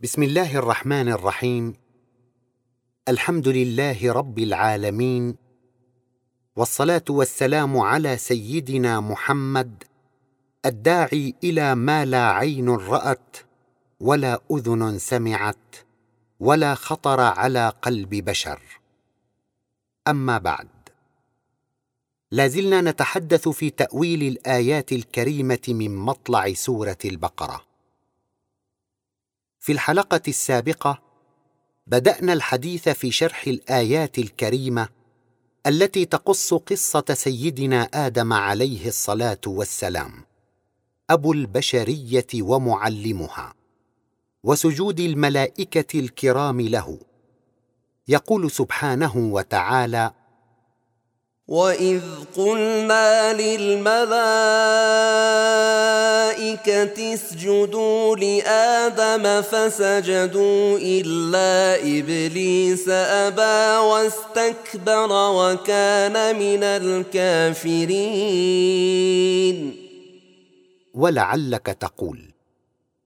بسم الله الرحمن الرحيم. الحمد لله رب العالمين. والصلاة والسلام على سيدنا محمد الداعي إلى ما لا عين رأت ولا أذن سمعت ولا خطر على قلب بشر. أما بعد لازلنا نتحدث في تأويل الآيات الكريمة من مطلع سورة البقرة. في الحلقة السابقة بدأنا الحديث في شرح الآيات الكريمة التي تقص قصة سيدنا آدم عليه الصلاة والسلام أبو البشرية ومعلمها وسجود الملائكة الكرام له. يقول سبحانه وتعالى واذ قلنا للملائكه اسجدوا لآدم فسجدوا إلا إبليس أبى واستكبر وكان من الكافرين. ولعلك تقول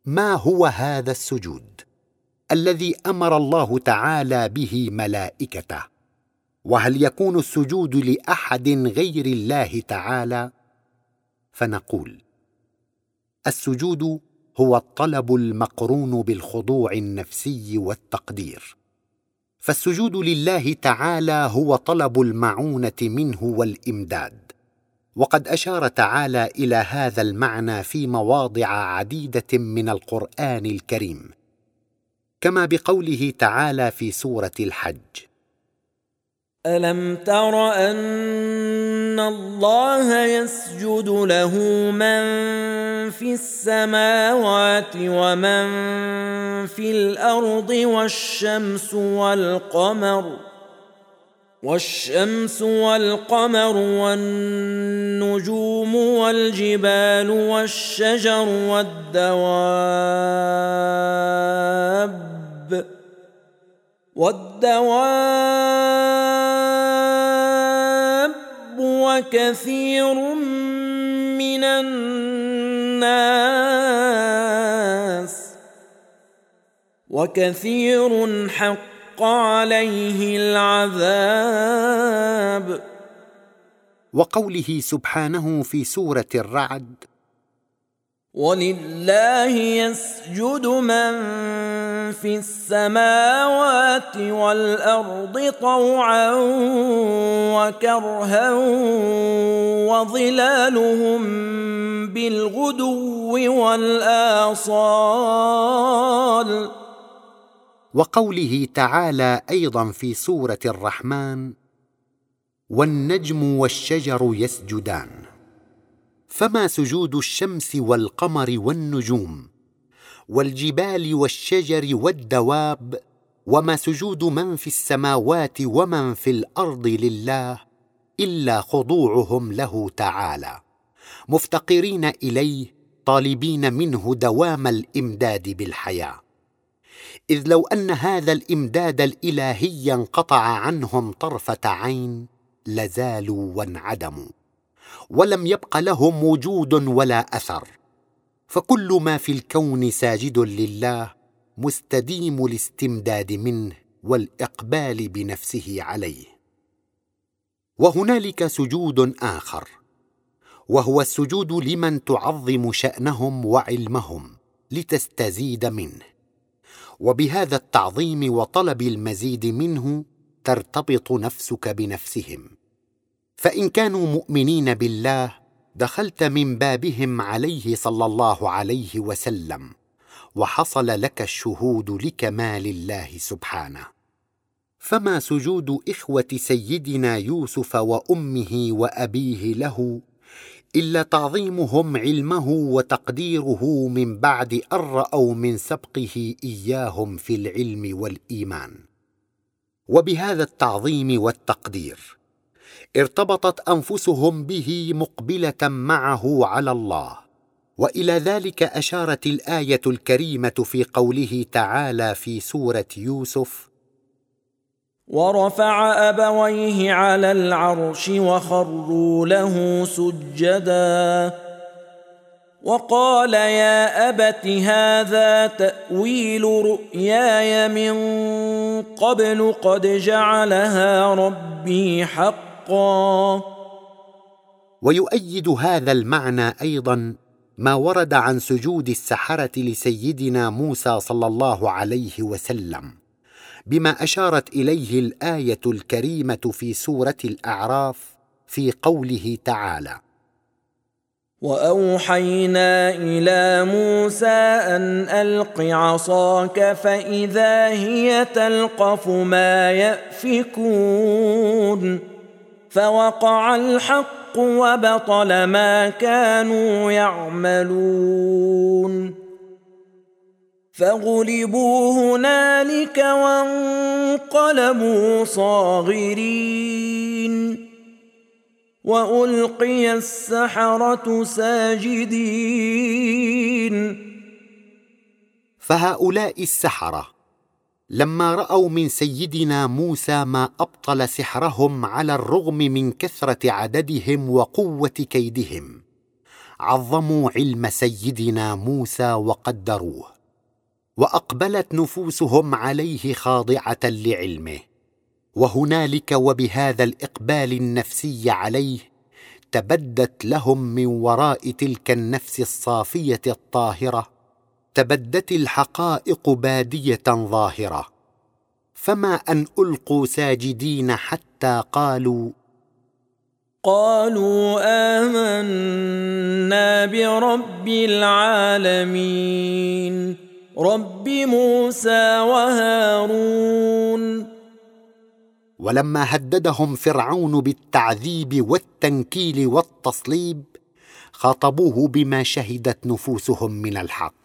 ما هو هذا السجود الذي أمر الله تعالى به ملائكته؟ وهل يكون السجود لأحد غير الله تعالى؟ فنقول السجود هو الطلب المقرون بالخضوع النفسي والتقدير. فالسجود لله تعالى هو طلب المعونة منه والإمداد. وقد أشار تعالى إلى هذا المعنى في مواضع عديدة من القرآن الكريم. كما بقوله تعالى في سورة الحج الم تر ان الله يسجد له من في السماوات ومن في الأرض والشمس والقمر والشمس والقمر والنجوم والجبال والشجر والدواب والدواب وكثير من الناس وكثير حق عليه العذاب. وقوله سبحانه في سورة الرعد ولله يسجد من في السماوات والارض طوعا وكرها وظلالهم بالغدو والاصال وقوله تعالى أيضا في سورة الرحمن والنجم والشجر يسجدان. فما سجود الشمس والقمر والنجوم والجبال والشجر والدواب وما سجود من في السماوات ومن في الأرض لله إلا خضوعهم له تعالى. مفتقرين إليه طالبين منه دوام الإمداد بالحياة. إذ لو أن هذا الإمداد الإلهي انقطع عنهم طرفة عين لزالوا وانعدموا. ولم يبق لهم وجود ولا أثر. فكل ما في الكون ساجد لله مستديم الاستمداد منه والإقبال بنفسه عليه. وهنالك سجود آخر وهو السجود لمن تعظم شأنهم وعلمهم لتستزيد منه. وبهذا التعظيم وطلب المزيد منه ترتبط نفسك بنفسهم. فإن كانوا مؤمنين بالله دخلت من بابهم عليه صلى الله عليه وسلم وحصل لك الشهود لكمال الله سبحانه. فما سجود إخوة سيدنا يوسف وأمه وأبيه له إلا تعظيمهم علمه وتقديره من بعد أن رأوا من سبقه إياهم في العلم والإيمان. وبهذا التعظيم والتقدير ارتبطت أنفسهم به مقبلة معه على الله. وإلى ذلك أشارت الآية الكريمة في قوله تعالى في سورة يوسف ورفع أبويه على العرش وخروا له سجدا. وقال يا أبت هذا تأويل رؤياي من قبل قد جعلها ربي حقا ويؤيد هذا المعنى أيضا ما ورد عن سجود السحرة لسيدنا موسى صلى الله عليه وسلم بما أشارت إليه الآية الكريمة في سورة الأعراف في قوله تعالى وأوحينا إلى موسى أن ألق عصاك فإذا هي تلقف ما يأفكون. فوقع الحق وبطل ما كانوا يعملون. فغلبوا هنالك وانقلبوا صاغرين. وألقي السحرة ساجدين. فهؤلاء السحرة لما رأوا من سيدنا موسى ما أبطل سحرهم على الرغم من كثرة عددهم وقوة كيدهم. عظموا علم سيدنا موسى وقدروه وأقبلت نفوسهم عليه خاضعة لعلمه. وهنالك وبهذا الإقبال النفسي عليه تبدت لهم من وراء تلك النفس الصافية الطاهرة تبدت الحقائق بادية ظاهرة. فما أن ألقوا ساجدين حتى قالوا قالوا آمنا برب العالمين رب موسى وهارون. ولما هددهم فرعون بالتعذيب والتنكيل والتصليب خاطبوه بما شهدت نفوسهم من الحق.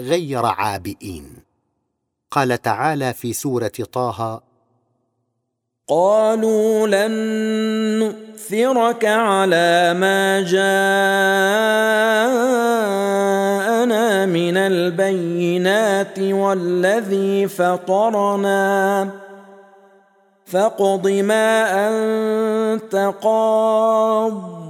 غير عابئين. قال تعالى في سورة طه قالوا لن نؤثرك على ما جاءنا من البينات والذي فطرنا. فاقض ما أنت قاض.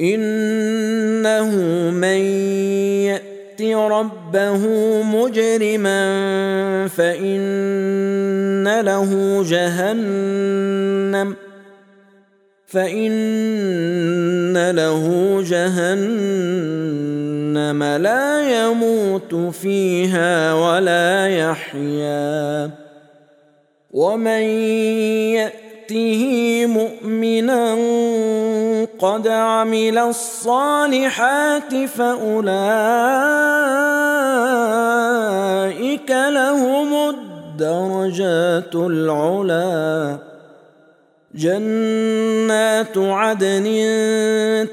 إنه من يأت ربه مجرما فإن له جهنم فإن له جهنم لا يموت فيها ولا يحيا ومن يأته مؤمنا قد عمل الصالحات فأولئك لهم الدرجات العلى جنات عدن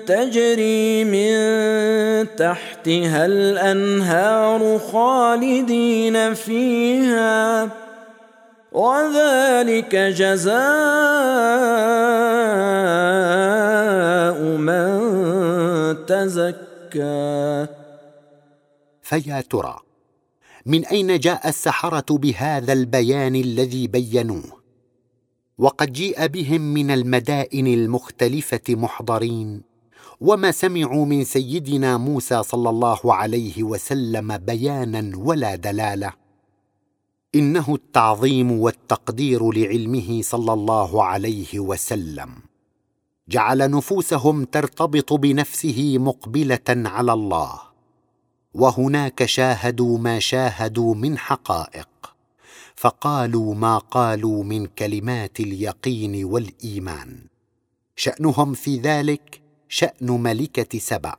تجري من تحتها الأنهار خالدين فيها. وذلك جزاء من تزكى. فيا ترى من أين جاء السحرة بهذا البيان الذي بينوه؟ وقد جيء بهم من المدائن المختلفة محضرين وما سمعوا من سيدنا موسى صلى الله عليه وسلم بيانا ولا دلالة. إنه التعظيم والتقدير لعلمه صلى الله عليه وسلم. جعل نفوسهم ترتبط بنفسه مقبلة على الله. وهناك شاهدوا ما شاهدوا من حقائق. فقالوا ما قالوا من كلمات اليقين والإيمان. شأنهم في ذلك شأن ملكة سبأ.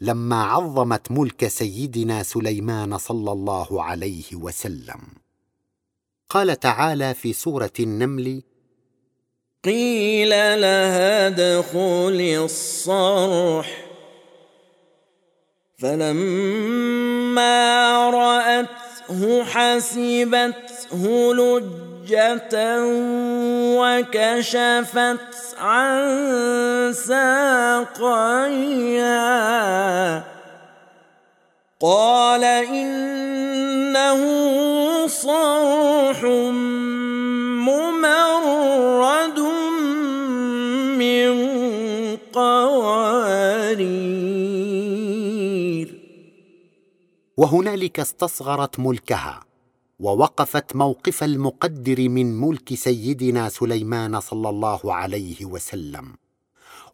لما عظمت ملك سيدنا سليمان صلى الله عليه وسلم. قال تعالى في سورة النمل قيل لها ادخل الصرح. فلما رأته حسبته لجة وكشفت عن ساقيها. قال إنه صرح وهنالك استصغرت ملكها ووقفت موقف المقدر من ملك سيدنا سليمان صلى الله عليه وسلم.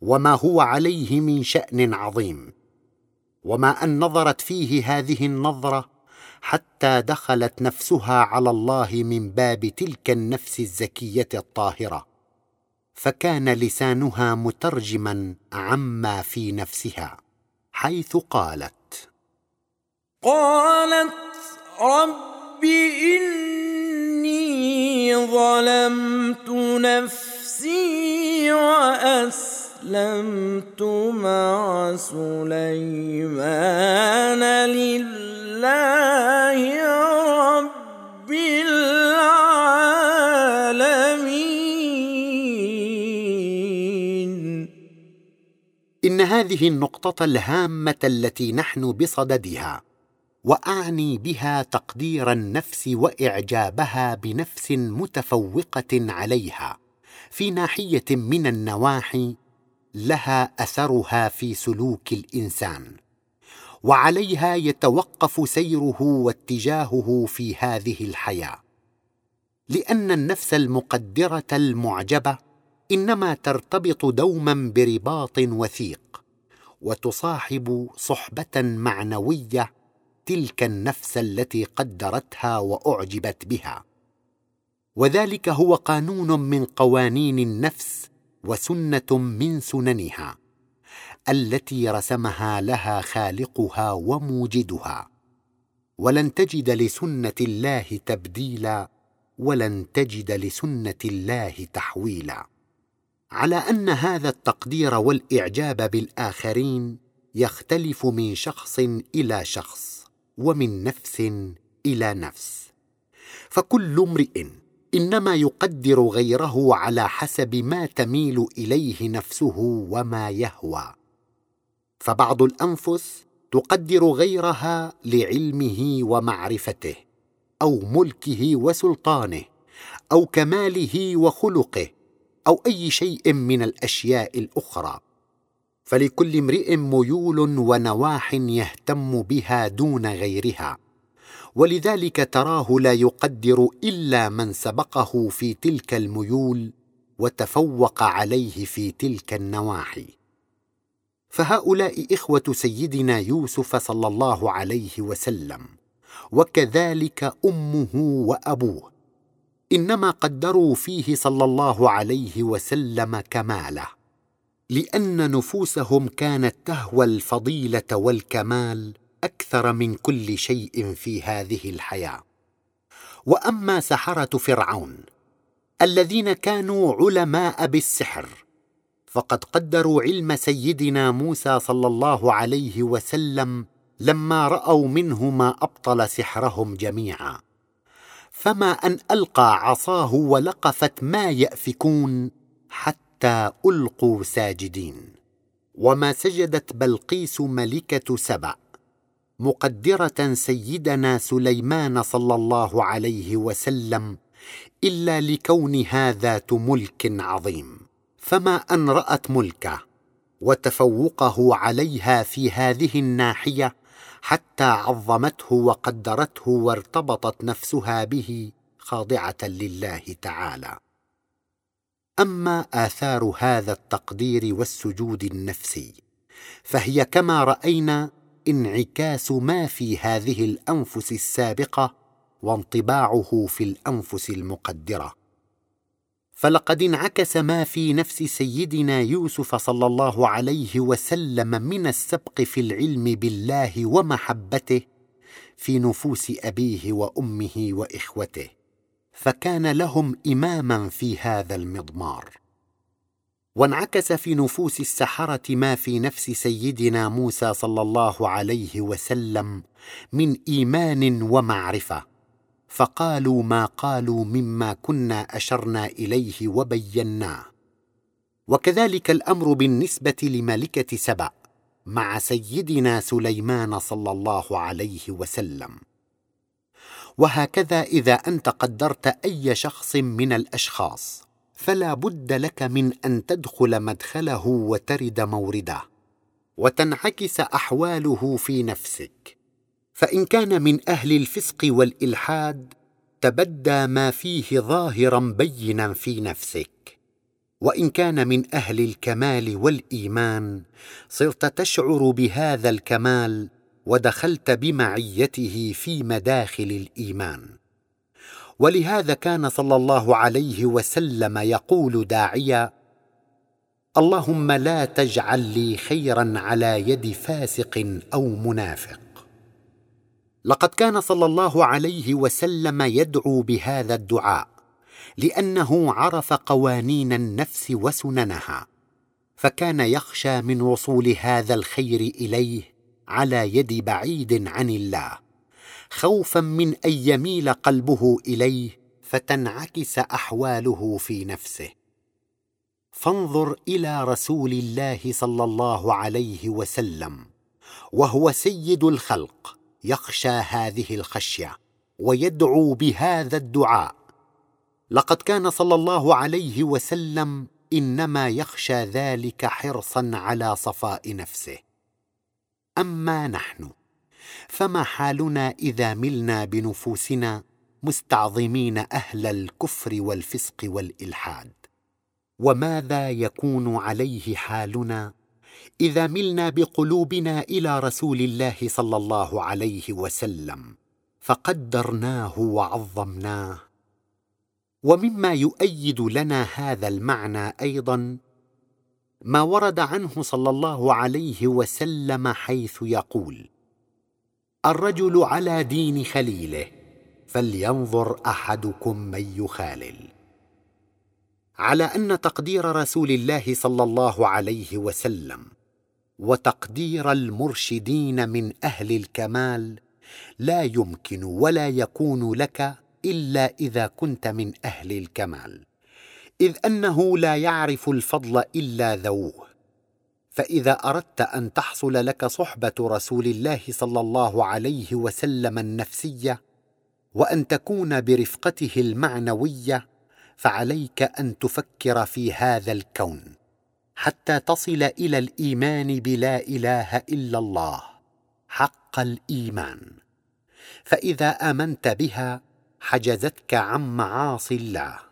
وما هو عليه من شأن عظيم. وما أن نظرت فيه هذه النظرة حتى دخلت نفسها على الله من باب تلك النفس الزكية الطاهرة. فكان لسانها مترجما عما في نفسها حيث قالت قالت رب إني ظلمت نفسي وأسلمت مع سليمان لله رب العالمين. إن هذه النقطة الهامة التي نحن بصددها. وأعني بها تقدير النفس وإعجابها بنفس متفوقة عليها. في ناحية من النواحي لها أثرها في سلوك الإنسان. وعليها يتوقف سيره واتجاهه في هذه الحياة. لأن النفس المقدرة المعجبة إنما ترتبط دوما برباط وثيق وتصاحب صحبة معنوية تلك النفس التي قدرتها وأعجبت بها. وذلك هو قانون من قوانين النفس وسنة من سننها التي رسمها لها خالقها وموجدها. ولن تجد لسنة الله تبديلا ولن تجد لسنة الله تحويلا. على أن هذا التقدير والإعجاب بالآخرين يختلف من شخص إلى شخص. ومن نفس إلى نفس. فكل امرئ إنما يقدر غيره على حسب ما تميل إليه نفسه وما يهوى. فبعض الأنفس تقدر غيرها لعلمه ومعرفته أو ملكه وسلطانه أو كماله وخلقه أو أي شيء من الأشياء الأخرى. فلكل امرئ ميول ونواح يهتم بها دون غيرها. ولذلك تراه لا يقدر إلا من سبقه في تلك الميول وتفوق عليه في تلك النواحي. فهؤلاء إخوة سيدنا يوسف صلى الله عليه وسلم وكذلك أمه وأبوه. إنما قدروا فيه صلى الله عليه وسلم كماله. لأن نفوسهم كانت تهوى الفضيلة والكمال أكثر من كل شيء في هذه الحياة. وأما سحرة فرعون الذين كانوا علماء بالسحر فقد قدروا علم سيدنا موسى صلى الله عليه وسلم لما رأوا منه ما أبطل سحرهم جميعا. فما أن ألقى عصاه ولقفت ما يأفكون حتى ألقوا ساجدين. وما سجدت بلقيس ملكة سبأ مقدرة سيدنا سليمان صلى الله عليه وسلم إلا لكونها ذات ملك عظيم. فما أن رأت ملكه وتفوقه عليها في هذه الناحية حتى عظمته وقدرته وارتبطت نفسها به خاضعة لله تعالى. أما آثار هذا التقدير والسجود النفسي فهي كما رأينا انعكاس ما في هذه الأنفس السابقة وانطباعه في الأنفس المقدرة. فلقد انعكس ما في نفس سيدنا يوسف صلى الله عليه وسلم من السبق في العلم بالله ومحبته في نفوس أبيه وأمه وإخوته. فكان لهم إماما في هذا المضمار. وانعكس في نفوس السحرة ما في نفس سيدنا موسى صلى الله عليه وسلم من إيمان ومعرفة. فقالوا ما قالوا مما كنا أشرنا إليه وبيناه. وكذلك الأمر بالنسبة لملكة سبأ مع سيدنا سليمان صلى الله عليه وسلم. وهكذا إذا أنت قدرت أي شخص من الأشخاص فلا بد لك من أن تدخل مدخله وترد مورده وتنعكس أحواله في نفسك. فإن كان من أهل الفسق والإلحاد تبدى ما فيه ظاهرا بينا في نفسك. وإن كان من أهل الكمال والإيمان صرت تشعر بهذا الكمال ودخلت بمعيته في مداخل الإيمان. ولهذا كان صلى الله عليه وسلم يقول داعيا اللهم لا تجعل لي خيرا على يد فاسق أو منافق. لقد كان صلى الله عليه وسلم يدعو بهذا الدعاء لأنه عرف قوانين النفس وسننها فكان يخشى من وصول هذا الخير إليه على يد بعيد عن الله. خوفا من أن يميل قلبه إليه فتنعكس أحواله في نفسه. فانظر إلى رسول الله صلى الله عليه وسلم وهو سيد الخلق يخشى هذه الخشية ويدعو بهذا الدعاء. لقد كان صلى الله عليه وسلم إنما يخشى ذلك حرصا على صفاء نفسه. اما نحن. فما حالنا اذا ملنا بنفوسنا مستعظمين أهل الكفر والفسق والالحاد؟ وماذا يكون عليه حالنا اذا ملنا بقلوبنا إلى رسول الله صلى الله عليه وسلم فقدرناه وعظمناه. ومما يؤيد لنا هذا المعنى أيضا ما ورد عنه صلى الله عليه وسلم حيث يقول الرجل على دين خليله فلينظر أحدكم من يخالل. على أن تقدير رسول الله صلى الله عليه وسلم وتقدير المرشدين من أهل الكمال لا يمكن ولا يكون لك إلا إذا كنت من أهل الكمال. إذ أنه لا يعرف الفضل إلا ذووه فإذا أردت أن تحصل لك صحبة رسول الله صلى الله عليه وسلم النفسية وأن تكون برفقته المعنوية فعليك أن تفكر في هذا الكون حتى تصل إلى الإيمان بلا إله إلا الله حق الإيمان. فإذا آمنت بها حجزتك عن معاصي الله.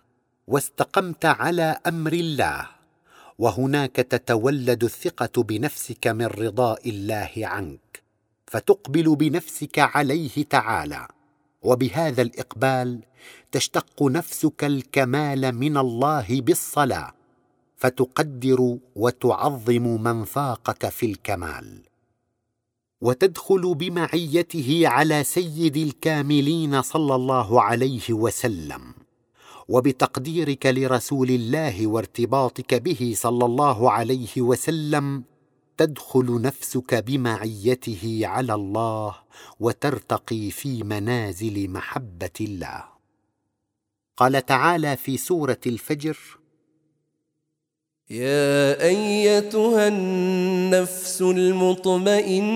واستقمت على أمر الله وهناك تتولد الثقة بنفسك من رضاء الله عنك فتقبل بنفسك عليه تعالى وبهذا الإقبال تشتق نفسك الكمال من الله بالصلاة فتقدر وتعظم من فاقك في الكمال. وتدخل بمعيته على سيد الكاملين صلى الله عليه وسلم. وبتقديرك لرسول الله وارتباطك به صلى الله عليه وسلم تدخل نفسك بمعيته على الله وترتقي في منازل محبة الله. قال تعالى في سورة الفجر يا أيتها النفس المطمئنة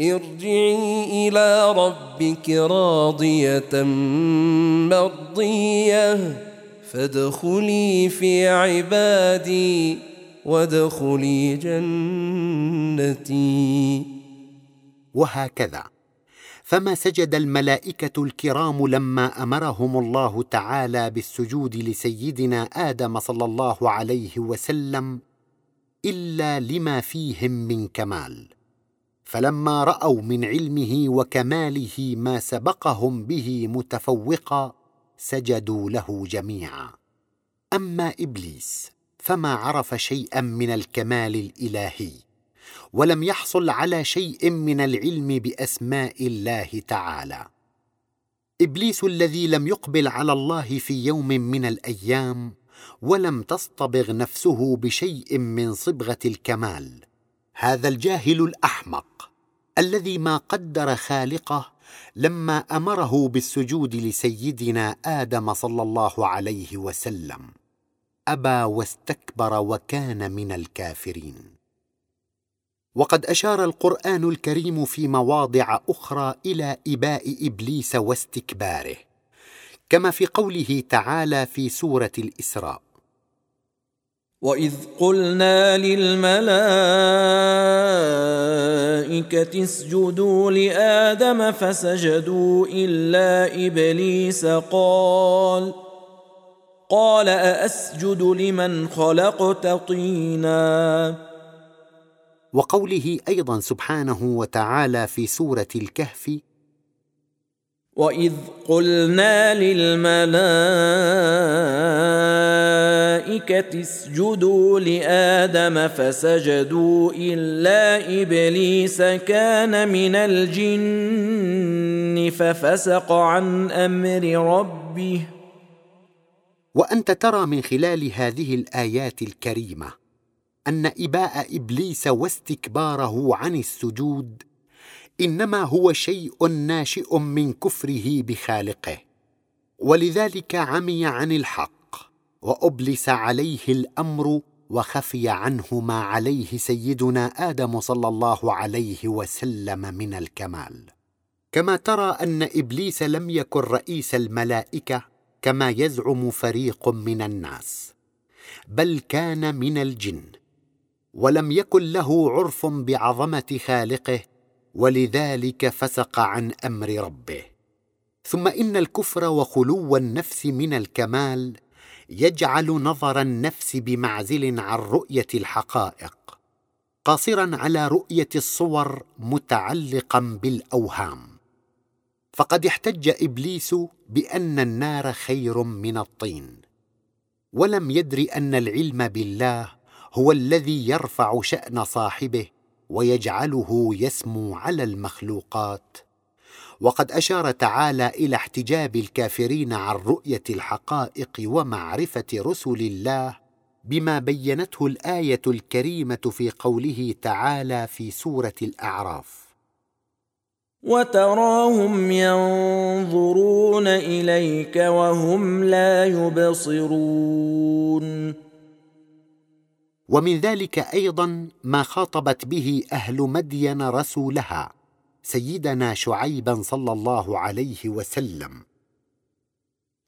ارجعي إلى ربك راضية مرضية فادخلي في عبادي وادخلي جنتي. وهكذا. فما سجد الملائكة الكرام لما أمرهم الله تعالى بالسجود لسيدنا آدم صلى الله عليه وسلم إلا لما فيهم من كمال. فلما رأوا من علمه وكماله ما سبقهم به متفوقا سجدوا له جميعا. أما إبليس فما عرف شيئا من الكمال الإلهي ولم يحصل على شيء من العلم بأسماء الله تعالى. إبليس الذي لم يقبل على الله في يوم من الأيام ولم تصطبغ نفسه بشيء من صبغة الكمال. هذا الجاهل الأحمق. الذي ما قدر خالقه لما أمره بالسجود لسيدنا آدم صلى الله عليه وسلم. أبى واستكبر وكان من الكافرين. وقد أشار القرآن الكريم في مواضع أخرى إلى إباء إبليس واستكباره كما في قوله تعالى في سورة الإسراء. واذ قلنا للملائكه اسجدوا لادم فسجدوا الا ابليس قال قال ااسجد لمن خلقت طينا؟ وقوله أيضا سبحانه وتعالى في سورة الكهف واذ قلنا للملائكه اسجدوا لآدم فسجدوا إلا إبليس كان من الجن ففسق عن أمر ربه. وأنت ترى من خلال هذه الآيات الكريمة أن إباء إبليس واستكباره عن السجود إنما هو شيء ناشئ من كفره بخالقه ولذلك عمي عن الحق. وأبلس عليه الأمر وخفي عنه ما عليه سيدنا آدم صلى الله عليه وسلم من الكمال. كما ترى أن إبليس لم يكن رئيس الملائكة كما يزعم فريق من الناس. بل كان من الجن ولم يكن له عرف بعظمة خالقه ولذلك فسق عن أمر ربه. ثم إن الكفر وخلو النفس من الكمال يجعل نظر النفس بمعزل عن رؤية الحقائق قاصرا على رؤية الصور متعلقا بالأوهام. فقد احتج إبليس بأن النار خير من الطين ولم يدر أن العلم بالله هو الذي يرفع شأن صاحبه ويجعله يسمو على المخلوقات وقد أشار تعالى إلى احتجاب الكافرين عن رؤية الحقائق ومعرفة رسل الله بما بينته الآية الكريمة في قوله تعالى في سورة الأعراف. وتراهم ينظرون إليك وهم لا يبصرون. ومن ذلك أيضا ما خاطبت به أهل مدين رسولها. سيدنا شعيبا صلى الله عليه وسلم.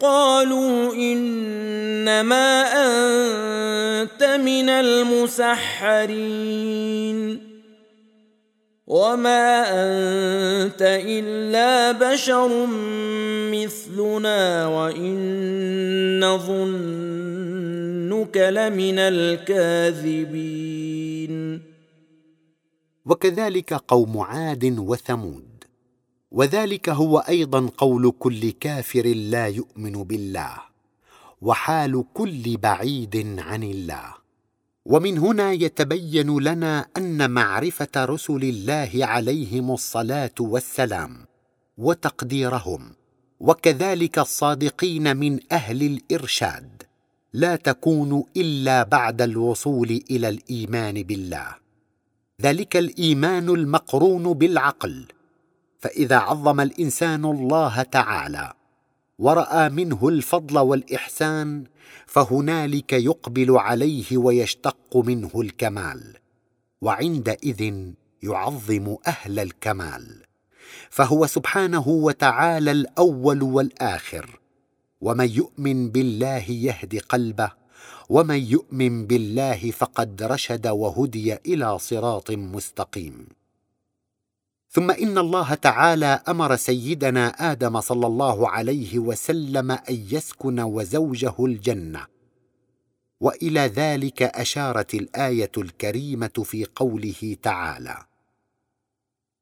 قالوا إنما أنت من المسحرين. وما أنت إلا بشر مثلنا وإن نظنك لمن الكاذبين. وكذلك قوم عاد وثمود. وذلك هو أيضا قول كل كافر لا يؤمن بالله وحال كل بعيد عن الله. ومن هنا يتبين لنا أن معرفة رسل الله عليهم الصلاة والسلام وتقديرهم وكذلك الصادقين من أهل الإرشاد لا تكون إلا بعد الوصول إلى الإيمان بالله. ذلك الإيمان المقرون بالعقل. فإذا عظم الإنسان الله تعالى ورأى منه الفضل والإحسان فهنالك يقبل عليه ويشتق منه الكمال. وعندئذ يعظم أهل الكمال. فهو سبحانه وتعالى الأول والآخر. ومن يؤمن بالله يهد قلبه ومن يؤمن بالله فقد رشد وهدي إلى صراط مستقيم. ثم إن الله تعالى أمر سيدنا آدم صلى الله عليه وسلم أن يسكن وزوجه الجنة. وإلى ذلك أشارت الآية الكريمة في قوله تعالى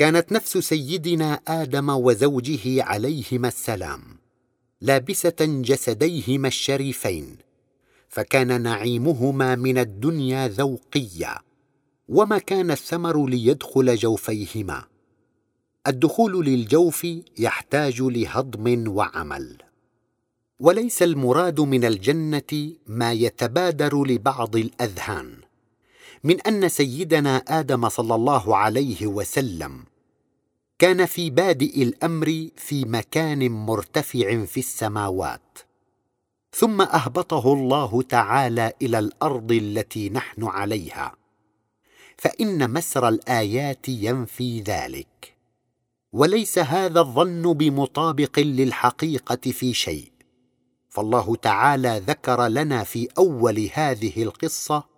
كانت نفس سيدنا آدم وزوجه عليهما السلام لابسة جسديهما الشريفين فكان نعيمهما من الدنيا ذوقيا وما كان الثمر ليدخل جوفيهما. الدخول للجوف يحتاج لهضم وعمل. وليس المراد من الجنة ما يتبادر لبعض الأذهان من أن سيدنا آدم صلى الله عليه وسلم كان في بادئ الأمر في مكان مرتفع في السماوات. ثم أهبطه الله تعالى إلى الأرض التي نحن عليها. فإن مسر الآيات ينفي ذلك. وليس هذا الظن بمطابق للحقيقة في شيء. فالله تعالى ذكر لنا في أول هذه القصة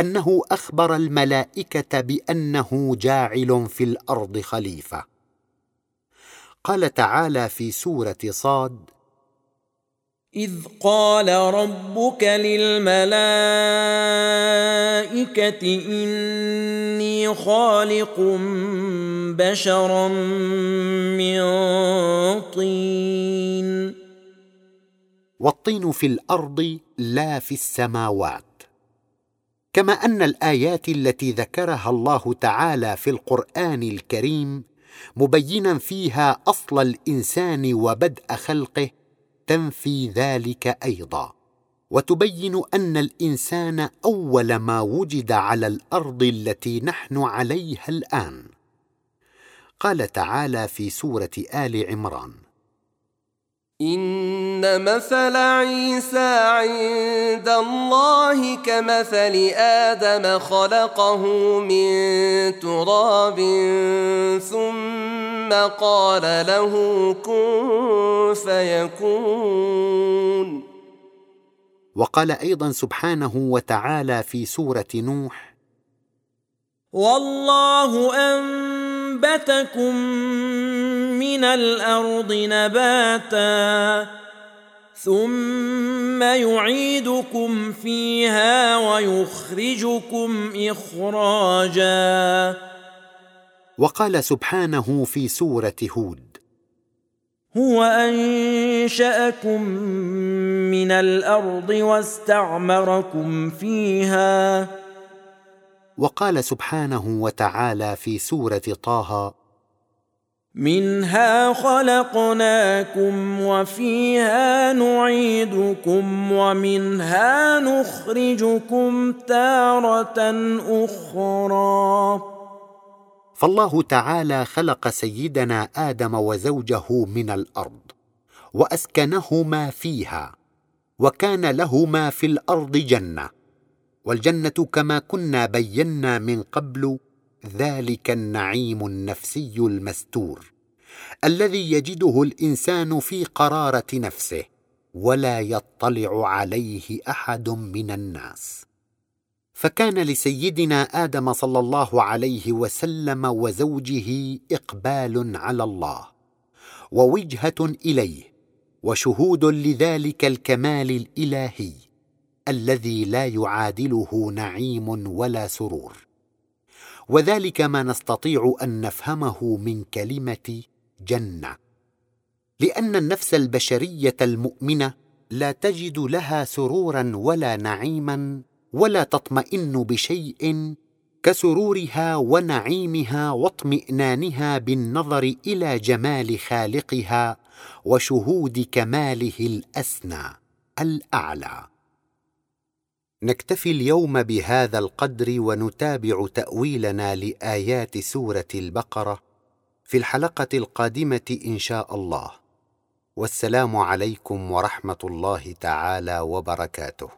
أنه أخبر الملائكة بأنه جاعل في الأرض خليفة. قال تعالى في سورة صاد إذ قال ربك للملائكة إني خالق بشرا من طين. والطين في الأرض لا في السماوات. كما أن الآيات التي ذكرها الله تعالى في القرآن الكريم مبينا فيها أصل الإنسان وبدء خلقه تنفي ذلك أيضا. وتبين أن الإنسان أول ما وجد على الأرض التي نحن عليها الآن. قال تعالى في سورة آل عمران ان مثل عيسى عند الله كمثل آدم خلقه من تراب ثم قال له كن فيكون. وقال أيضا سبحانه وتعالى في سورة نوح والله انبتكم من الأرض نباتا ثم يعيدكم فيها ويخرجكم اخراجا وقال سبحانه في سورة هود. هو انشاكم من الأرض واستعمركم فيها وقال سبحانه وتعالى في سورة طه منها خلقناكم وفيها نعيدكم ومنها نخرجكم تارة أخرى. فالله تعالى خلق سيدنا آدم وزوجه من الأرض وأسكنهما فيها وكان لهما في الأرض جنة. والجنة كما كنا بينا من قبل ذلك النعيم النفسي المستور الذي يجده الإنسان في قرارة نفسه ولا يطلع عليه أحد من الناس. فكان لسيدنا آدم صلى الله عليه وسلم وزوجه إقبال على الله ووجهة إليه وشهود لذلك الكمال الإلهي الذي لا يعادله نعيم ولا سرور. وذلك ما نستطيع أن نفهمه من كلمة جنة. لأن النفس البشرية المؤمنة لا تجد لها سرورا ولا نعيما ولا تطمئن بشيء كسرورها ونعيمها واطمئنانها بالنظر إلى جمال خالقها وشهود كماله الأسنى الأعلى. نكتفي اليوم بهذا القدر ونتابع تأويلنا لآيات سورة البقرة في الحلقة القادمة إن شاء الله. والسلام عليكم ورحمة الله تعالى وبركاته.